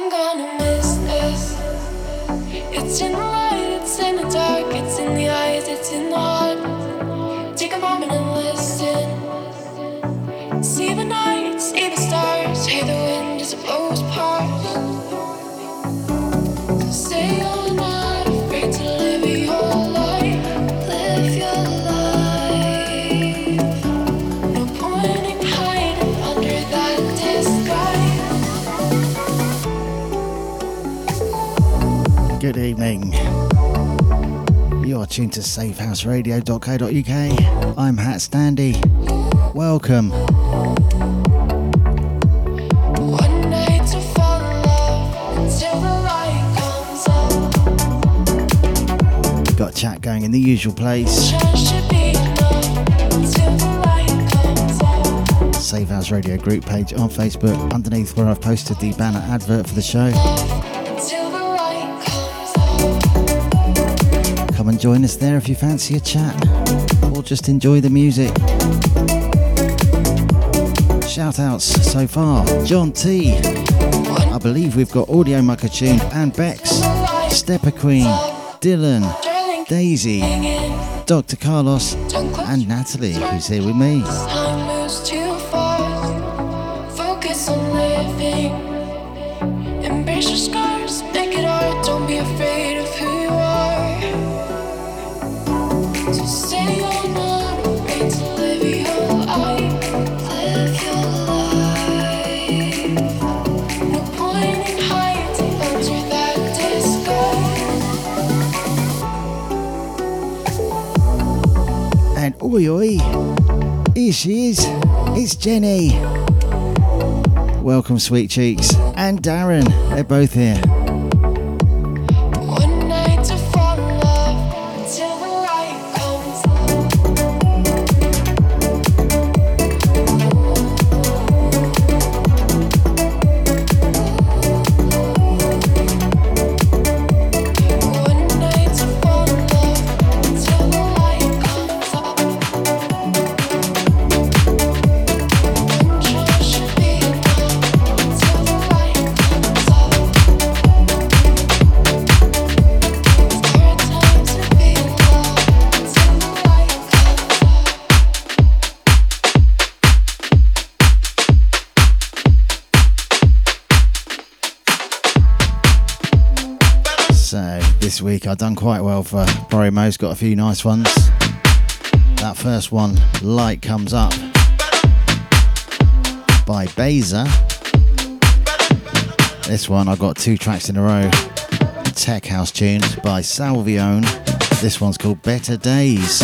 I'm gonna miss this. It's in the light, it's in the dark, it's in the eyes, it's in the heart. Take a moment and listen. See the night, see the stars, hear the tuned to safehouseradio.co.uk. I'm HatStandy. Welcome. Got chat going in the usual place. Safe House Radio group page on Facebook, underneath where I've posted the banner advert for the show. Join us there if you fancy a chat or just enjoy the music. Shout outs so far John T. I believe we've got Audio Muckatune and Bex, Stepper Queen, Dylan, Daisy, Dr. Carlos, and Natalie, who's here with me. Oi oi. Here she is. It's Jenny. Welcome, sweet cheeks. And Darren. They're both here. I've done quite well for Borry Mo's got a few nice ones. That first one, Light Comes Up by Bayza. This one, I've got two tracks in a row. Tech House tunes by Salvione. This one's called Better Days.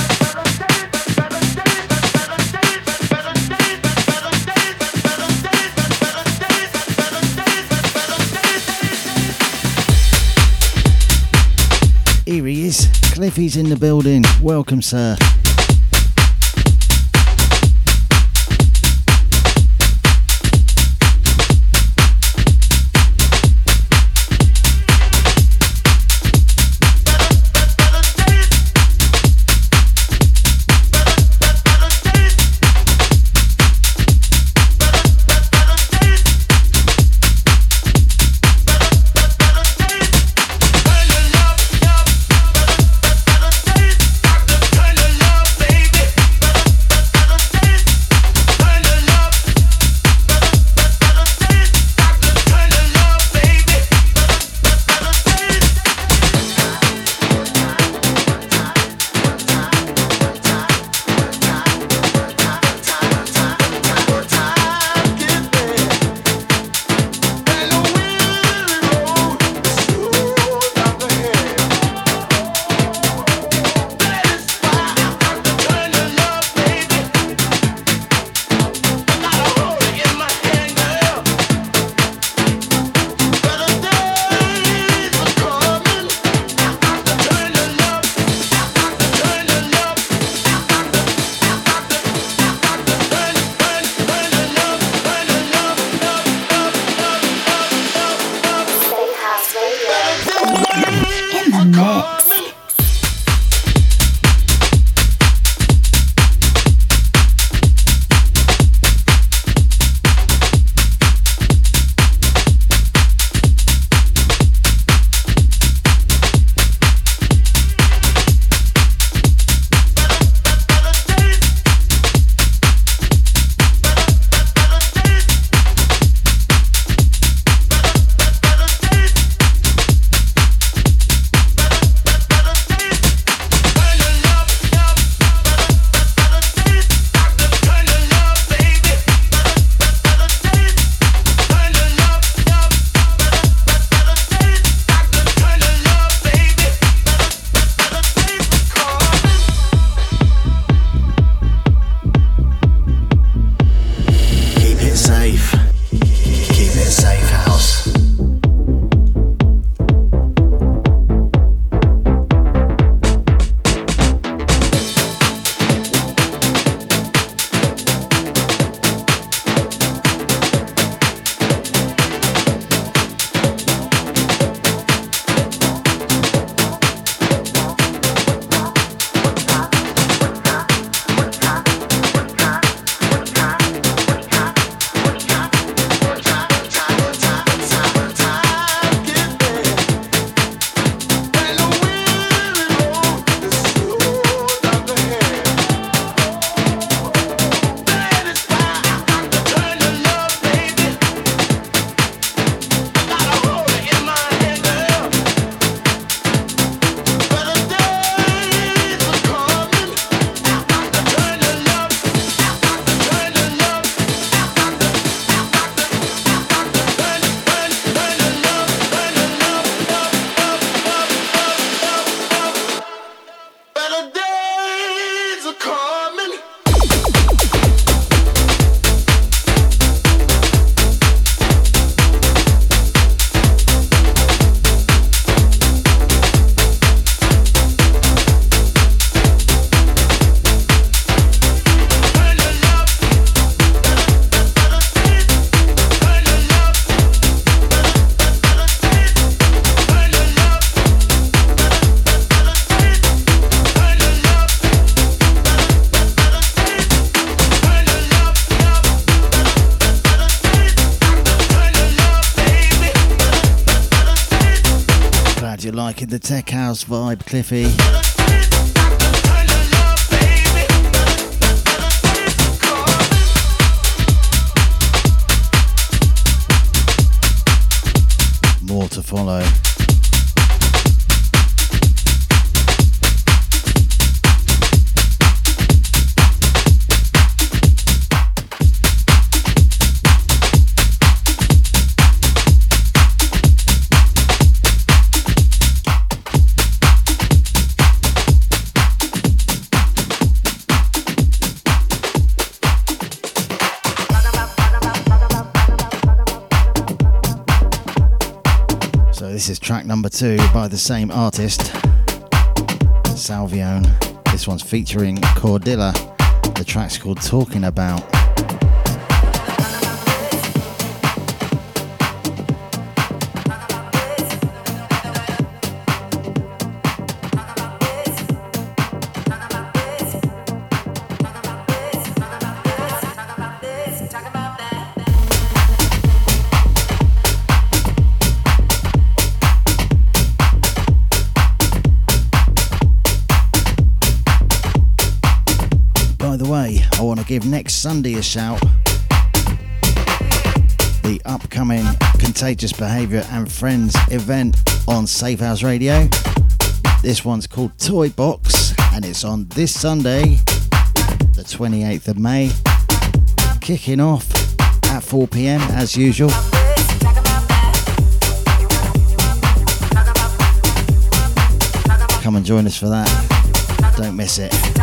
Cliffy's in the building. Welcome, sir. The tech house vibe, Cliffy. Track number two by the same artist, Salvione. This one's featuring Cordula. The track's called Talking About. Give next Sunday a shout. The upcoming Contagious Behaviour and Friends event on Safe House Radio. This one's called Toy Box and it's on this Sunday, the 28th of May, kicking off at 4 pm as usual. Come and join us for that. Don't miss it.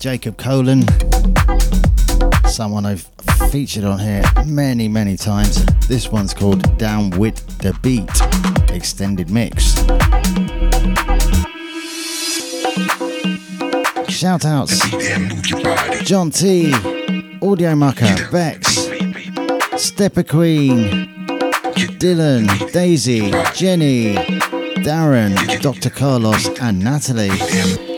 Jacob Colon, someone I've featured on here many, many times. This one's called Down with the Beat. Extended Mix. Shout outs. John T, Audio Mucker, Bex, Stepper Queen, Dylan, Daisy, Jenny, Darren, Dr. Carlos, and Natalie.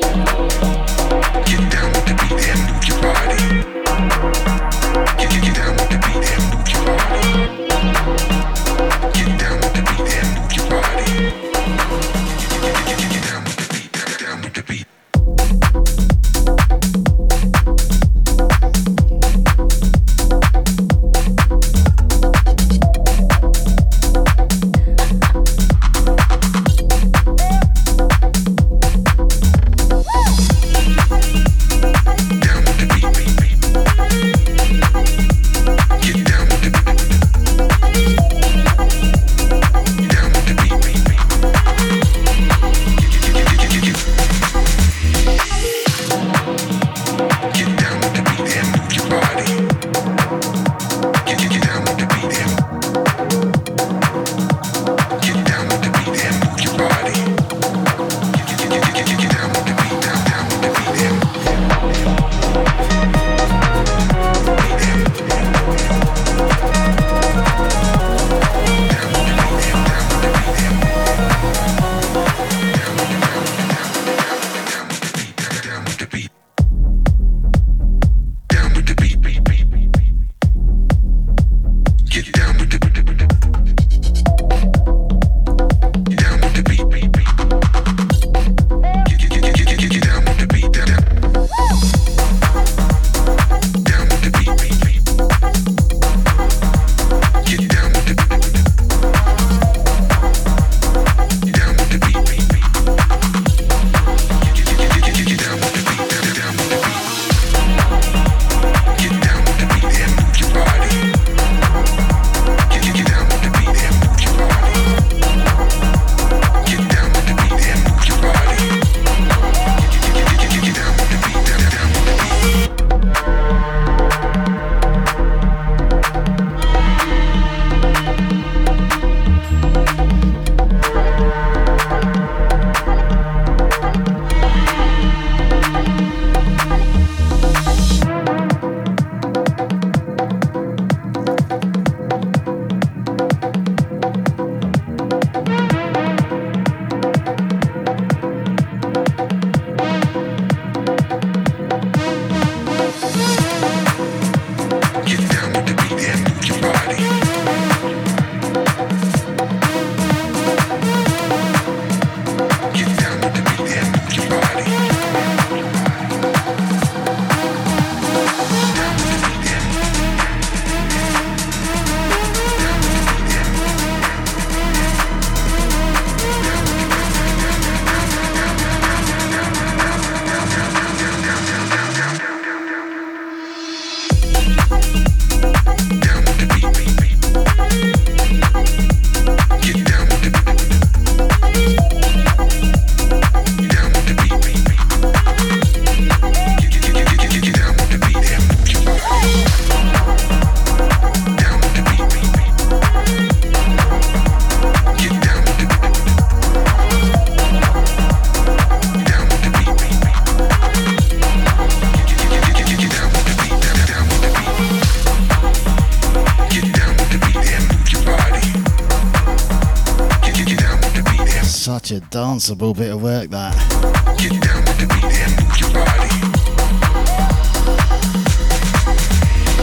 Danceable bit of work that.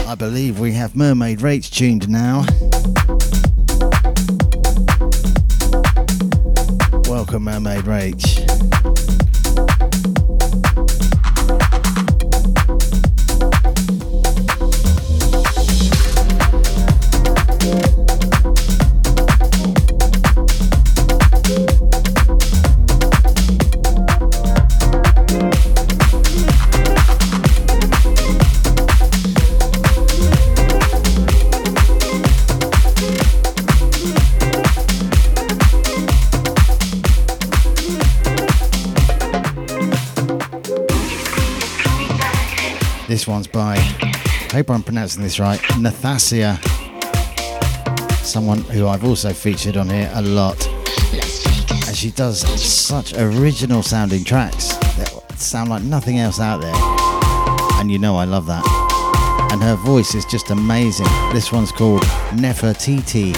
I believe we have Mermaid Rach tuned now. Welcome, Mermaid Rach. This one's by, I hope I'm pronouncing this right, Nathassia. Someone who I've also featured on here a lot. And she does such original sounding tracks that sound like nothing else out there. And you know I love that. And her voice is just amazing. This one's called Nefertiti.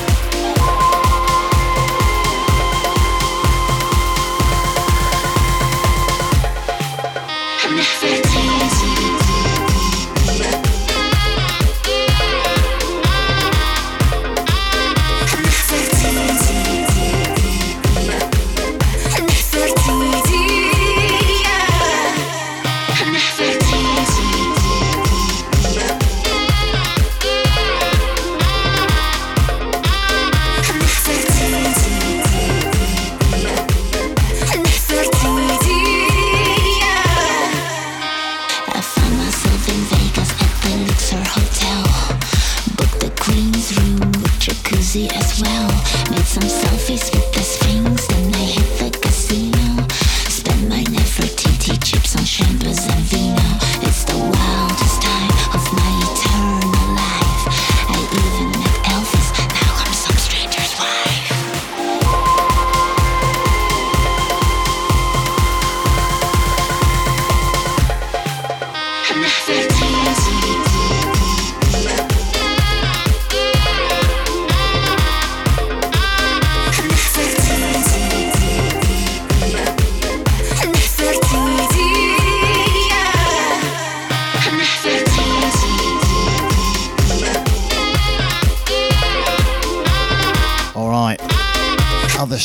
represent the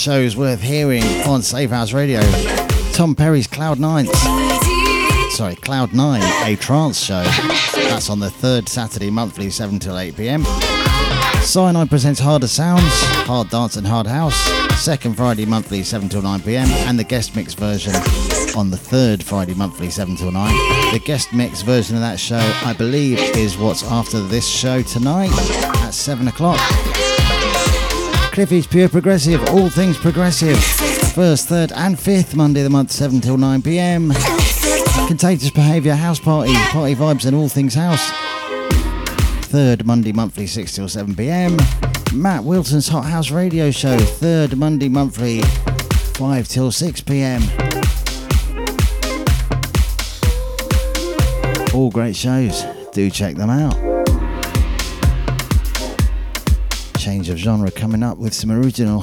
shows worth hearing on Safe House Radio. Tom Perry's Cloud Nine. Sorry, Cloud Nine, a trance show. That's on the third Saturday monthly, 7 till 8 pm. Cyanide presents Harder Sounds, Hard Dance and Hard House, second Friday monthly, 7 till 9 pm, and the guest mix version on the third Friday monthly, 7 till 9. The guest mix version of that show, I believe, is what's after this show tonight at 7 o'clock. Cliffy's Pure Progressive, all things progressive. First, third, and fifth Monday of the month, 7 till 9 pm. Contagious Behaviour House Party, party vibes and all things house. Third Monday monthly, 6 till 7 pm. Matt Wilson's Hot House Radio Show, third Monday monthly, 5 till 6 pm. All great shows. Do check them out. Change of genre coming up with some original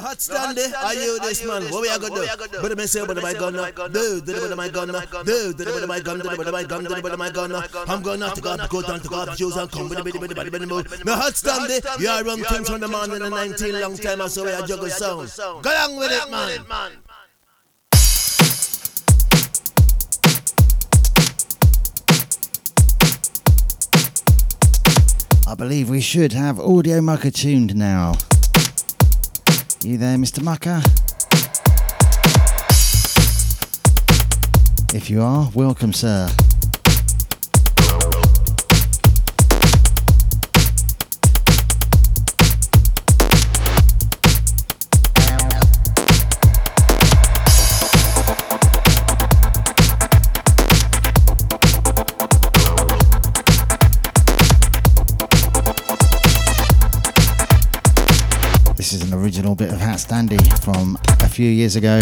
HatStandy. stand there. Are you this man? What we are gonna do? But me say, but my gun, do, do, but my gun, do, do, but my gun, do, but my gun, do, but my gun. I'm gonna to go, go down to go up shoes and come with the biddy, biddy, move. No hot stand there. You are run things from the man in the 19 long time or so. We are juggle sound. Go along with it, man. I believe we should have audio mucker tuned now. You there, Mr. Mucker? If you are, welcome, sir. Bit of HatStandy from a few years ago.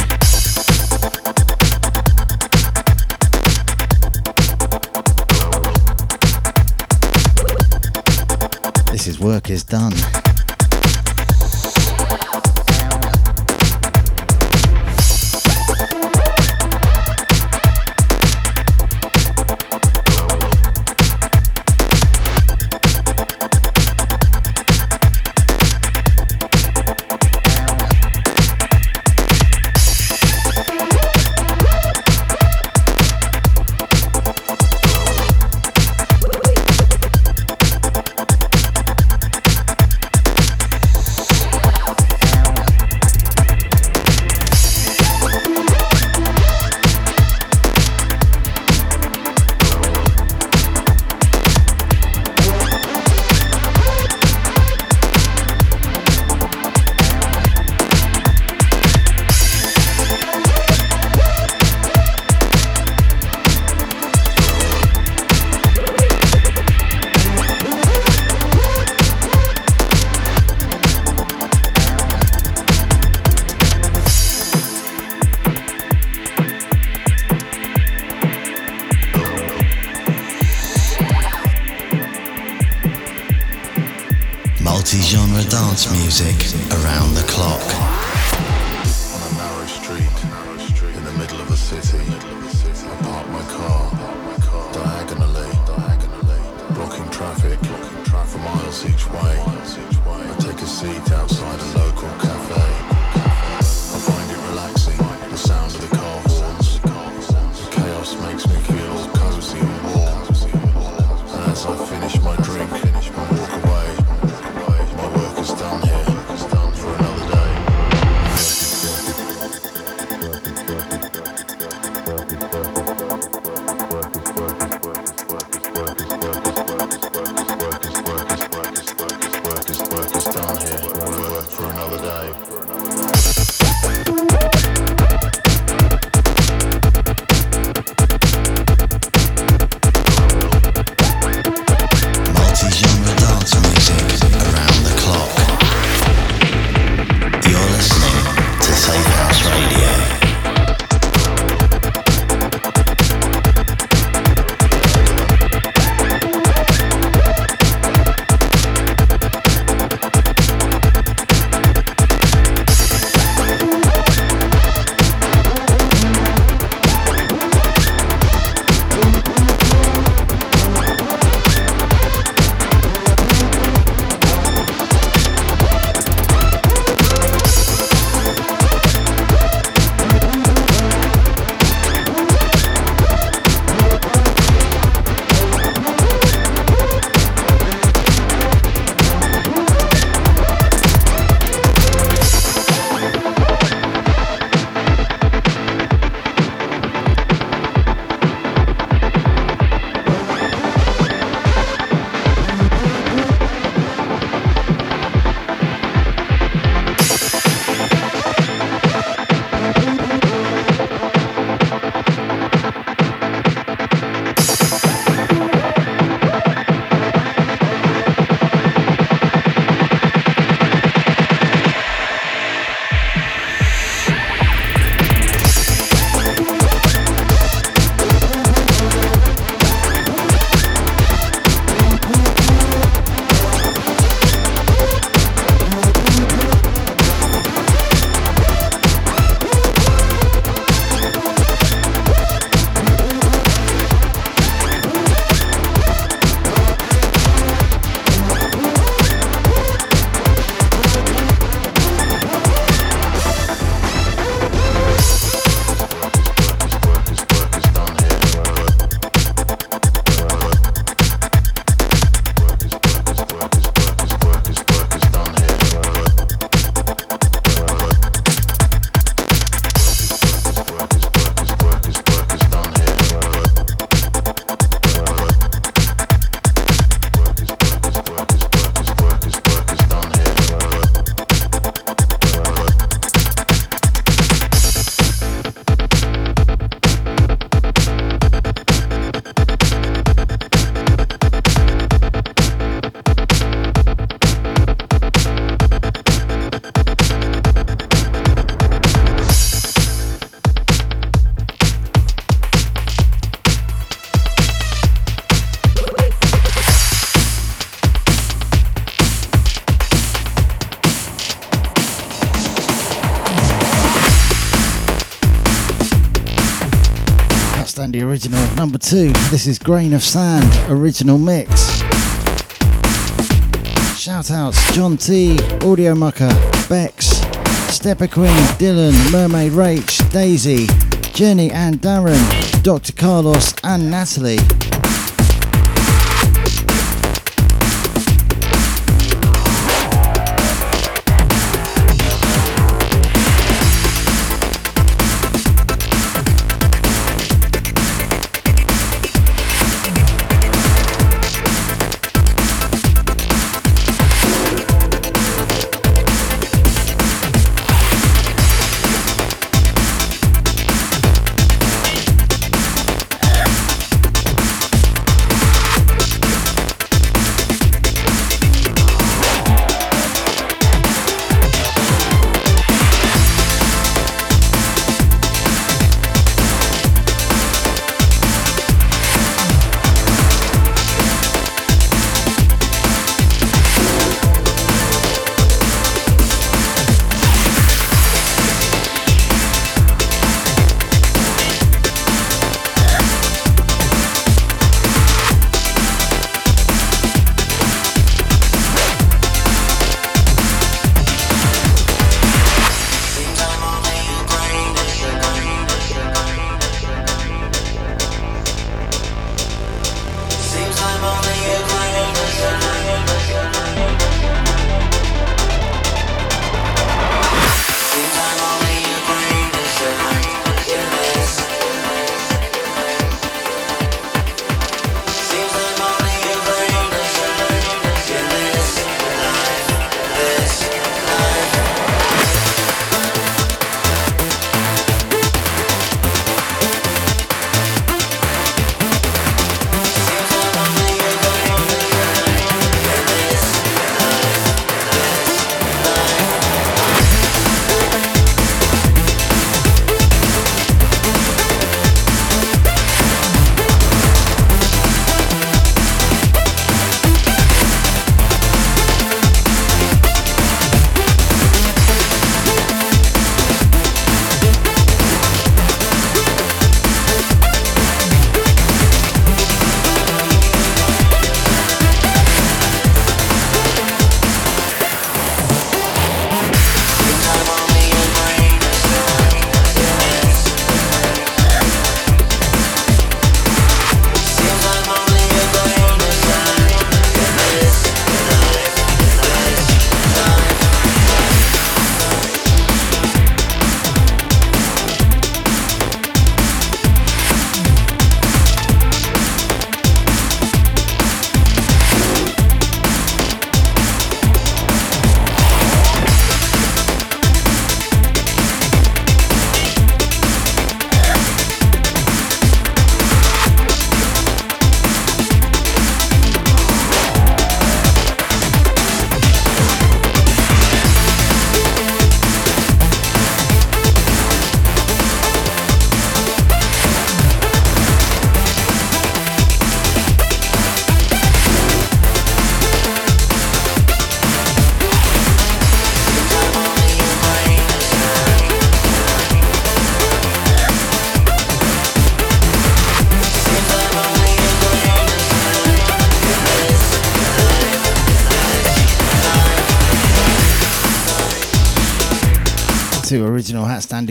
This is Work is Done. number two. This is Grain of Sand, original mix. Shout outs John T, Audio Mucker, Bex, Stepper Queen, Dylan, Mermaid Rach, Daisy, Jenny and Darren, Dr. Carlos and Natalie.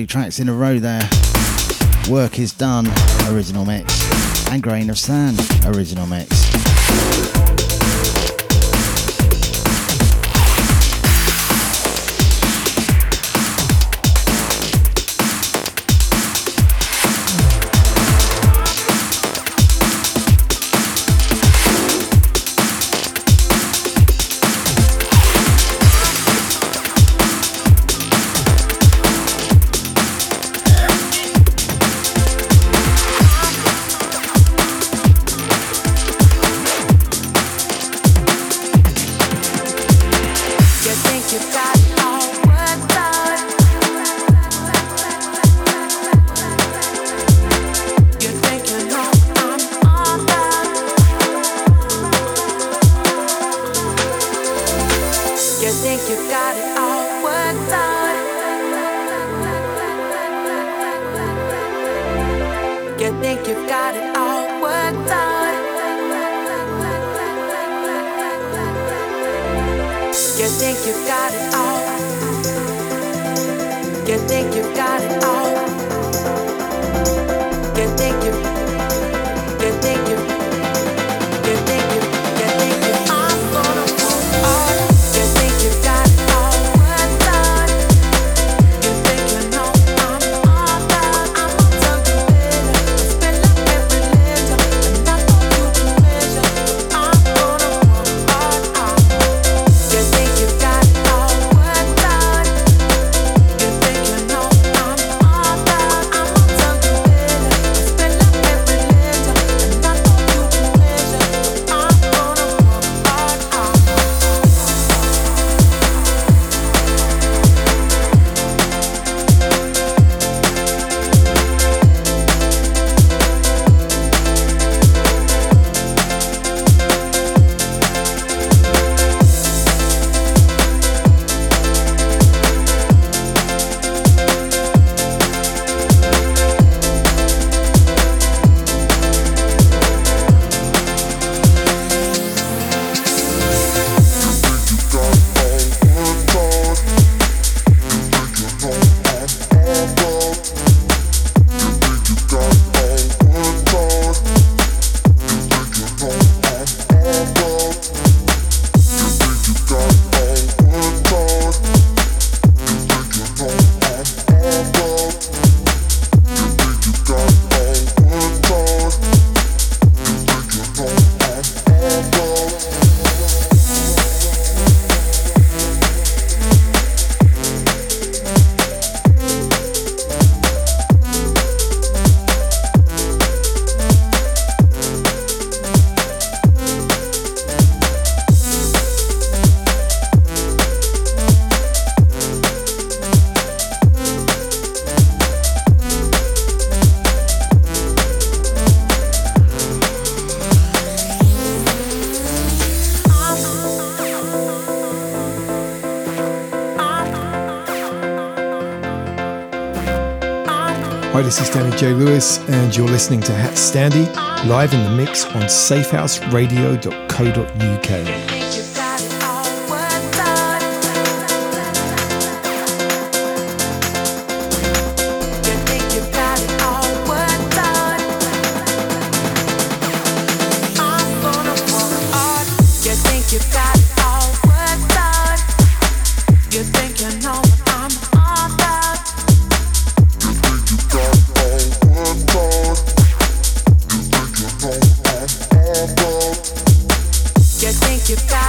Tracks in a row there. Work is done, original mix, and Grain of Sand, original mix. And you're listening to HatStandy live in the mix on safehouseradio.co.uk. you got.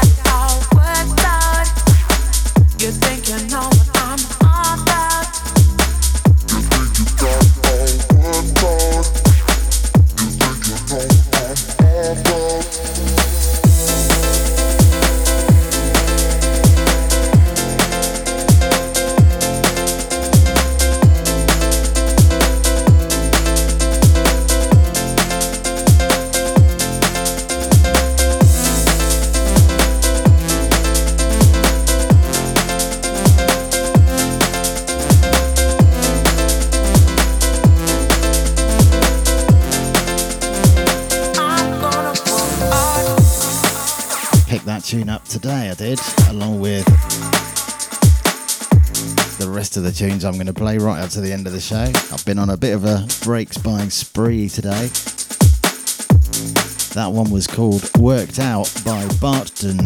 Tunes I'm going to play right up to the end of the show. I've been on a bit of a breaks buying spree today. That one was called Worked Out by Bartdon.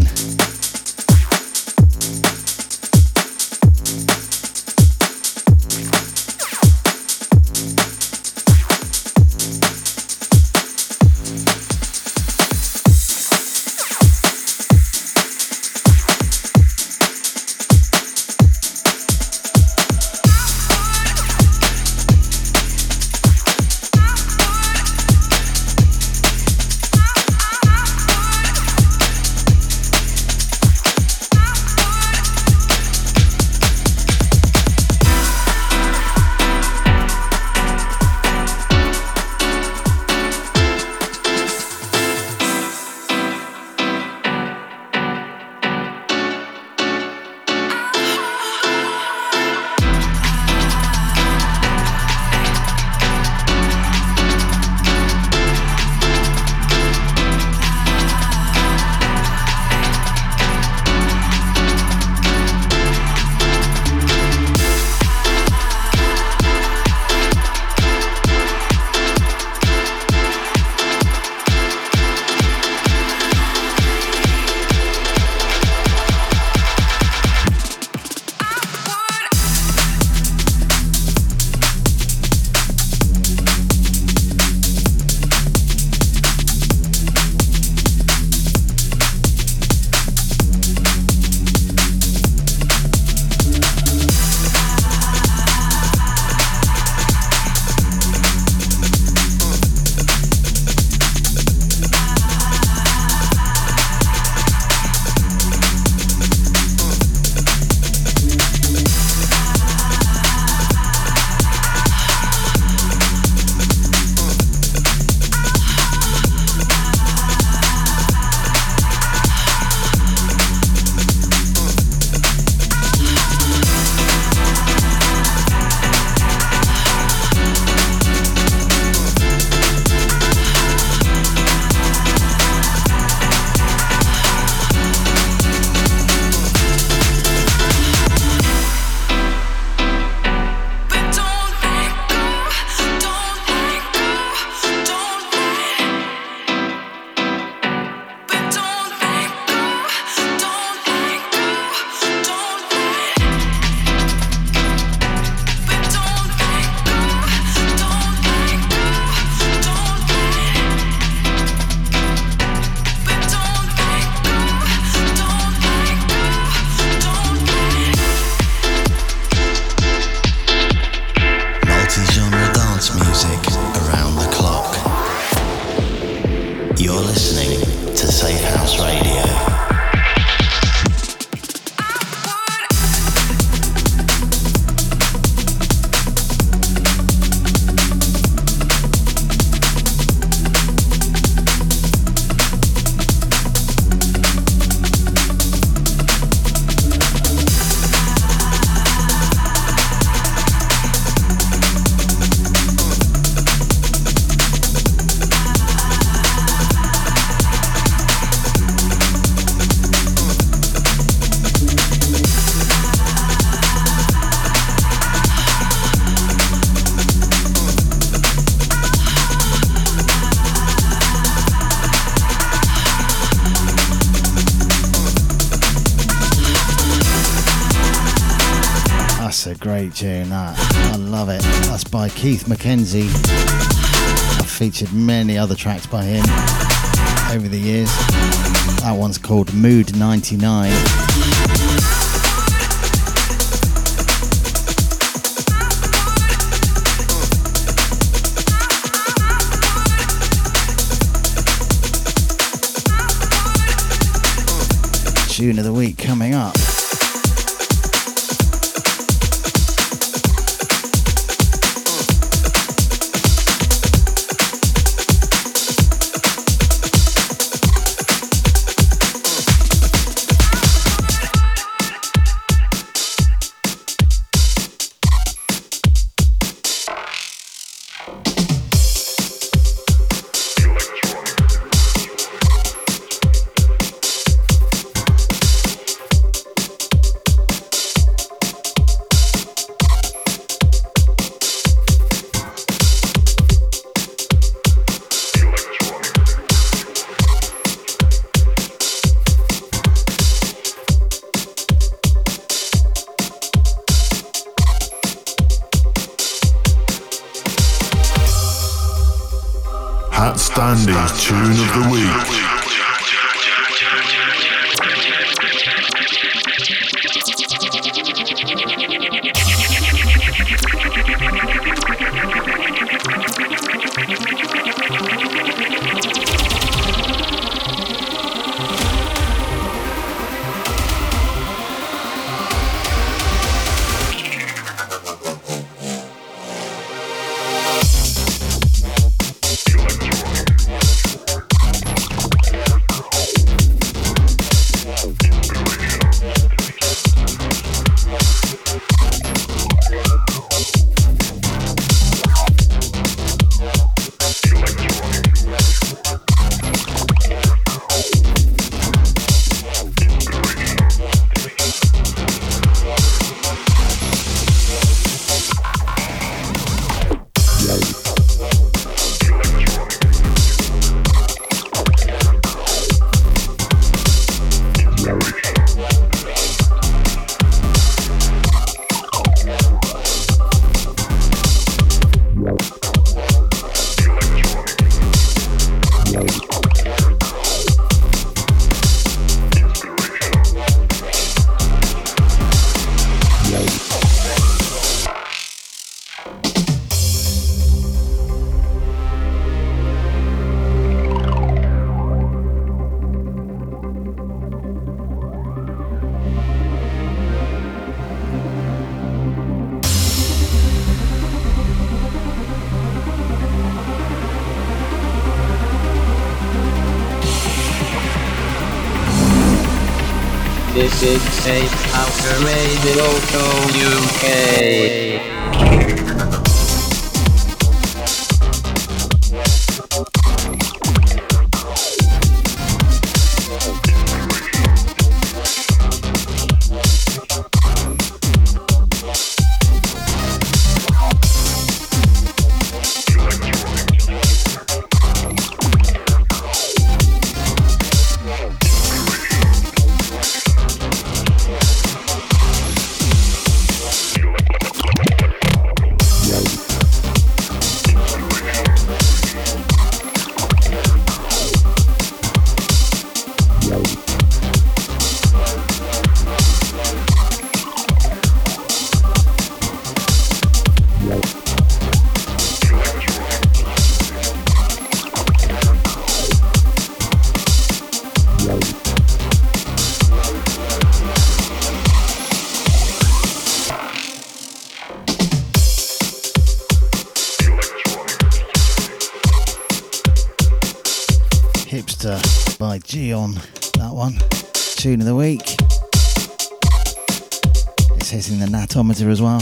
Tune, that. Uh, I love it. That's by Keith Mackenzie. I've featured many other tracks by him over the years. That one's called Mood 99. Tune of the week tune of the week. It's hitting the natometer as well.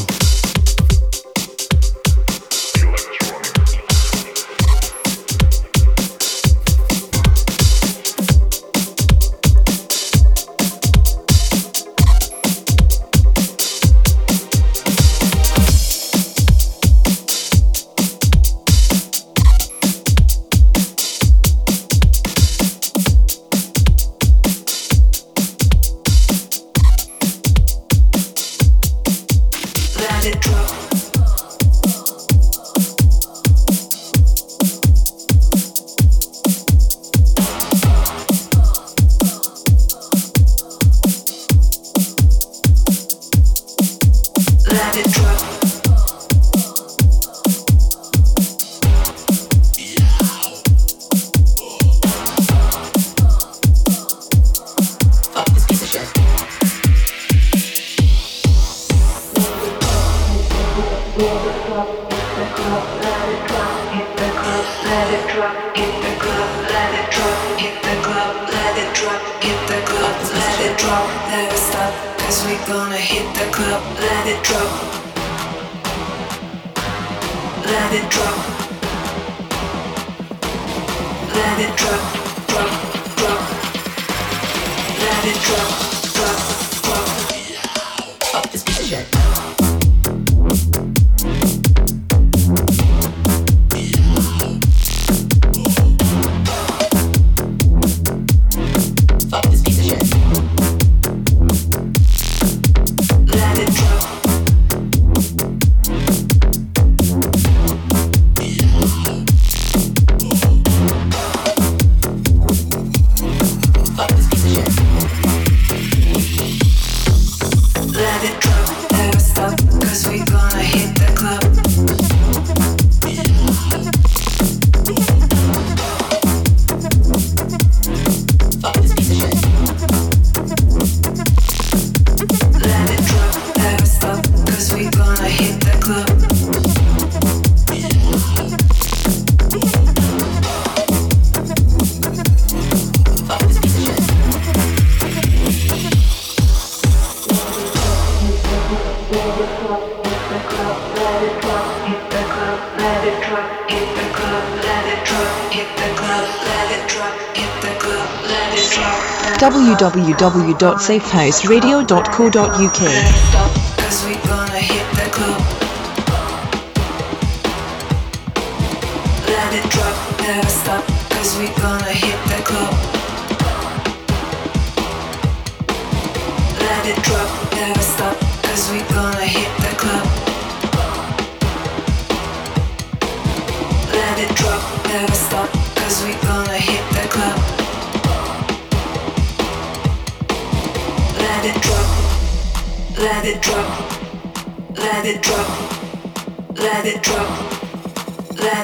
www.safehouseradio.co.uk.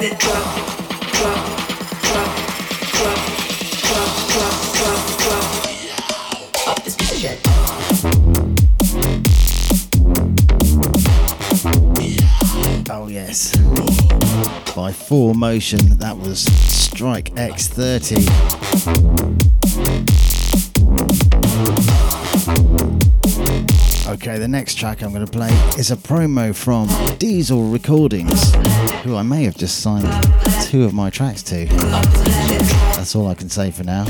Oh, motion. That was Strike X30. Okay, the next track I'm going to play is a promo from Diesel Recordings, who I may have just signed two of my tracks to. That's all I can say for now.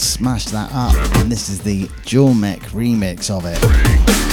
Smash That Up, and this is the Jormek remix of it.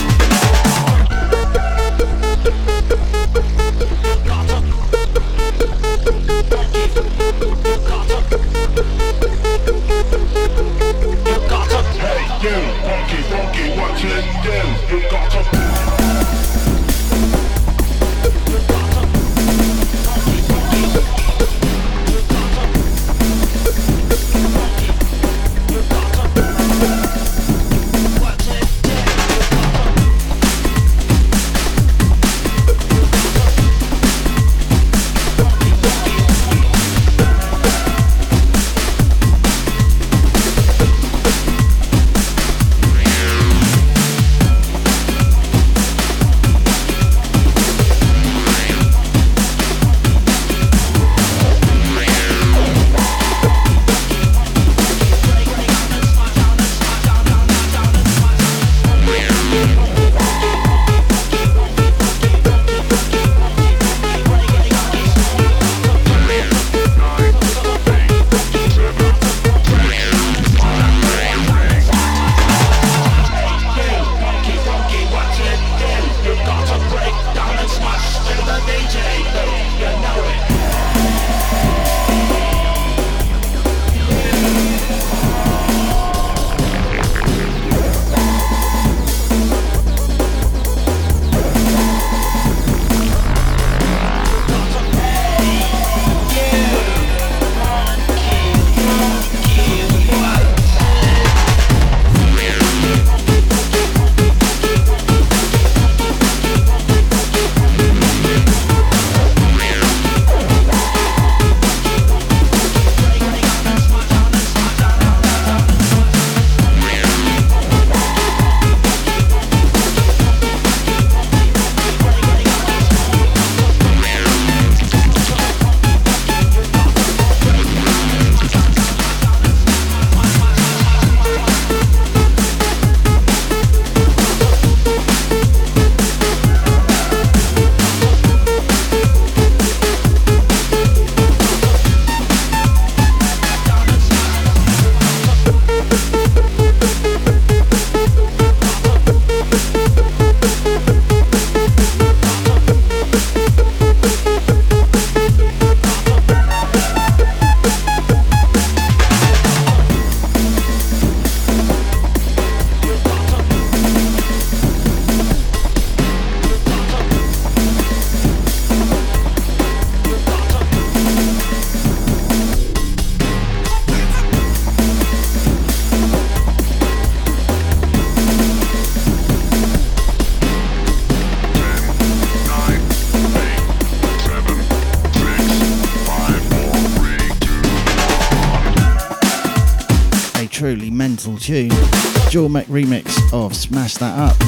Remix of Smash That Up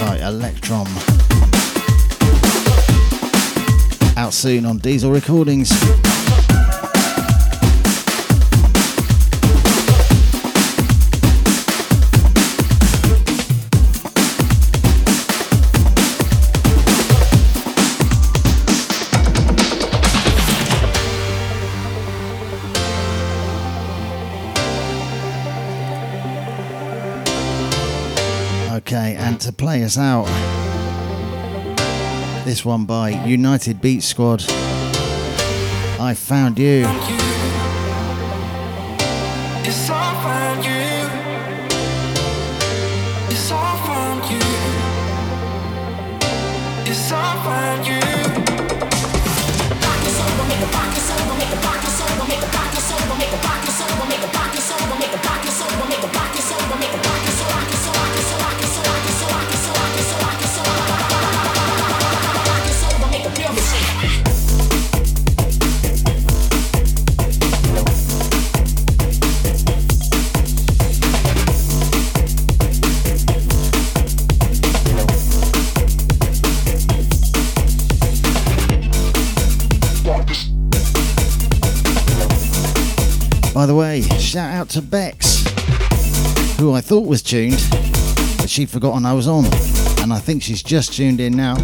by Electrom. Out soon on Diesel Recordings. Okay, and to play us out, this one by United Beat Squad. I found you. It's all found you. You. It's By the way, shout out to Bex, who I thought was tuned, but she'd forgotten I was on, and I think she's just tuned in now.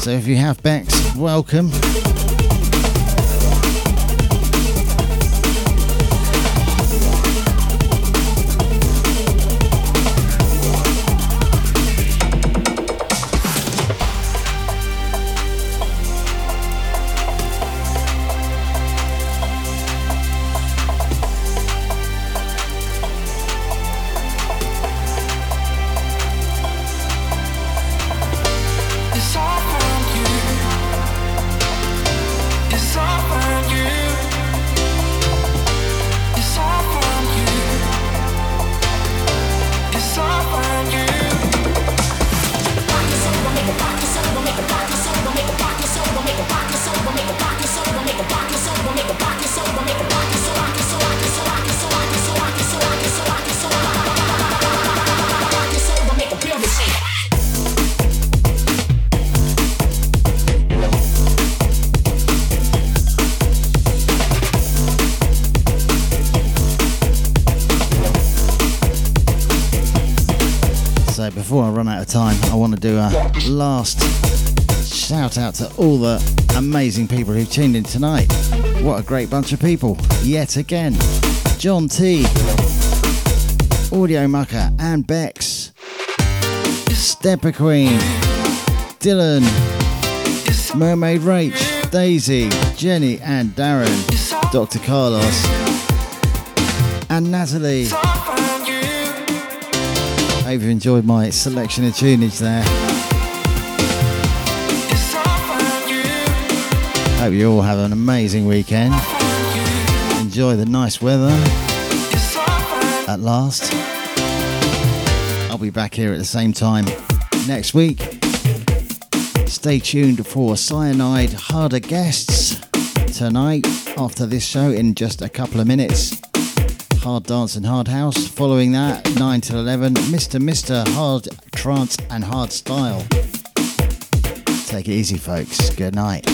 So if you have Bex, welcome. Before I run out of time, I want to do a last shout out to all the amazing people who tuned in tonight. What a great bunch of people, yet again. John T, Audio Mucker, and Bex, Stepper Queen, Dylan, Mermaid Rach, Daisy, Jenny, and Darren, Dr. Carlos, and Natalie. You. Hope you've enjoyed my selection of tunage there. Hope you all have an amazing weekend. Enjoy the nice weather at last. I'll be back here at the same time next week. Stay tuned for Cyanide Harder Guests tonight after this show in just a couple of minutes. Hard Dance and Hard House. Following that, 9 till 11, Mr. Mr. Hard Trance and Hard Style. Take it easy, folks. Good night.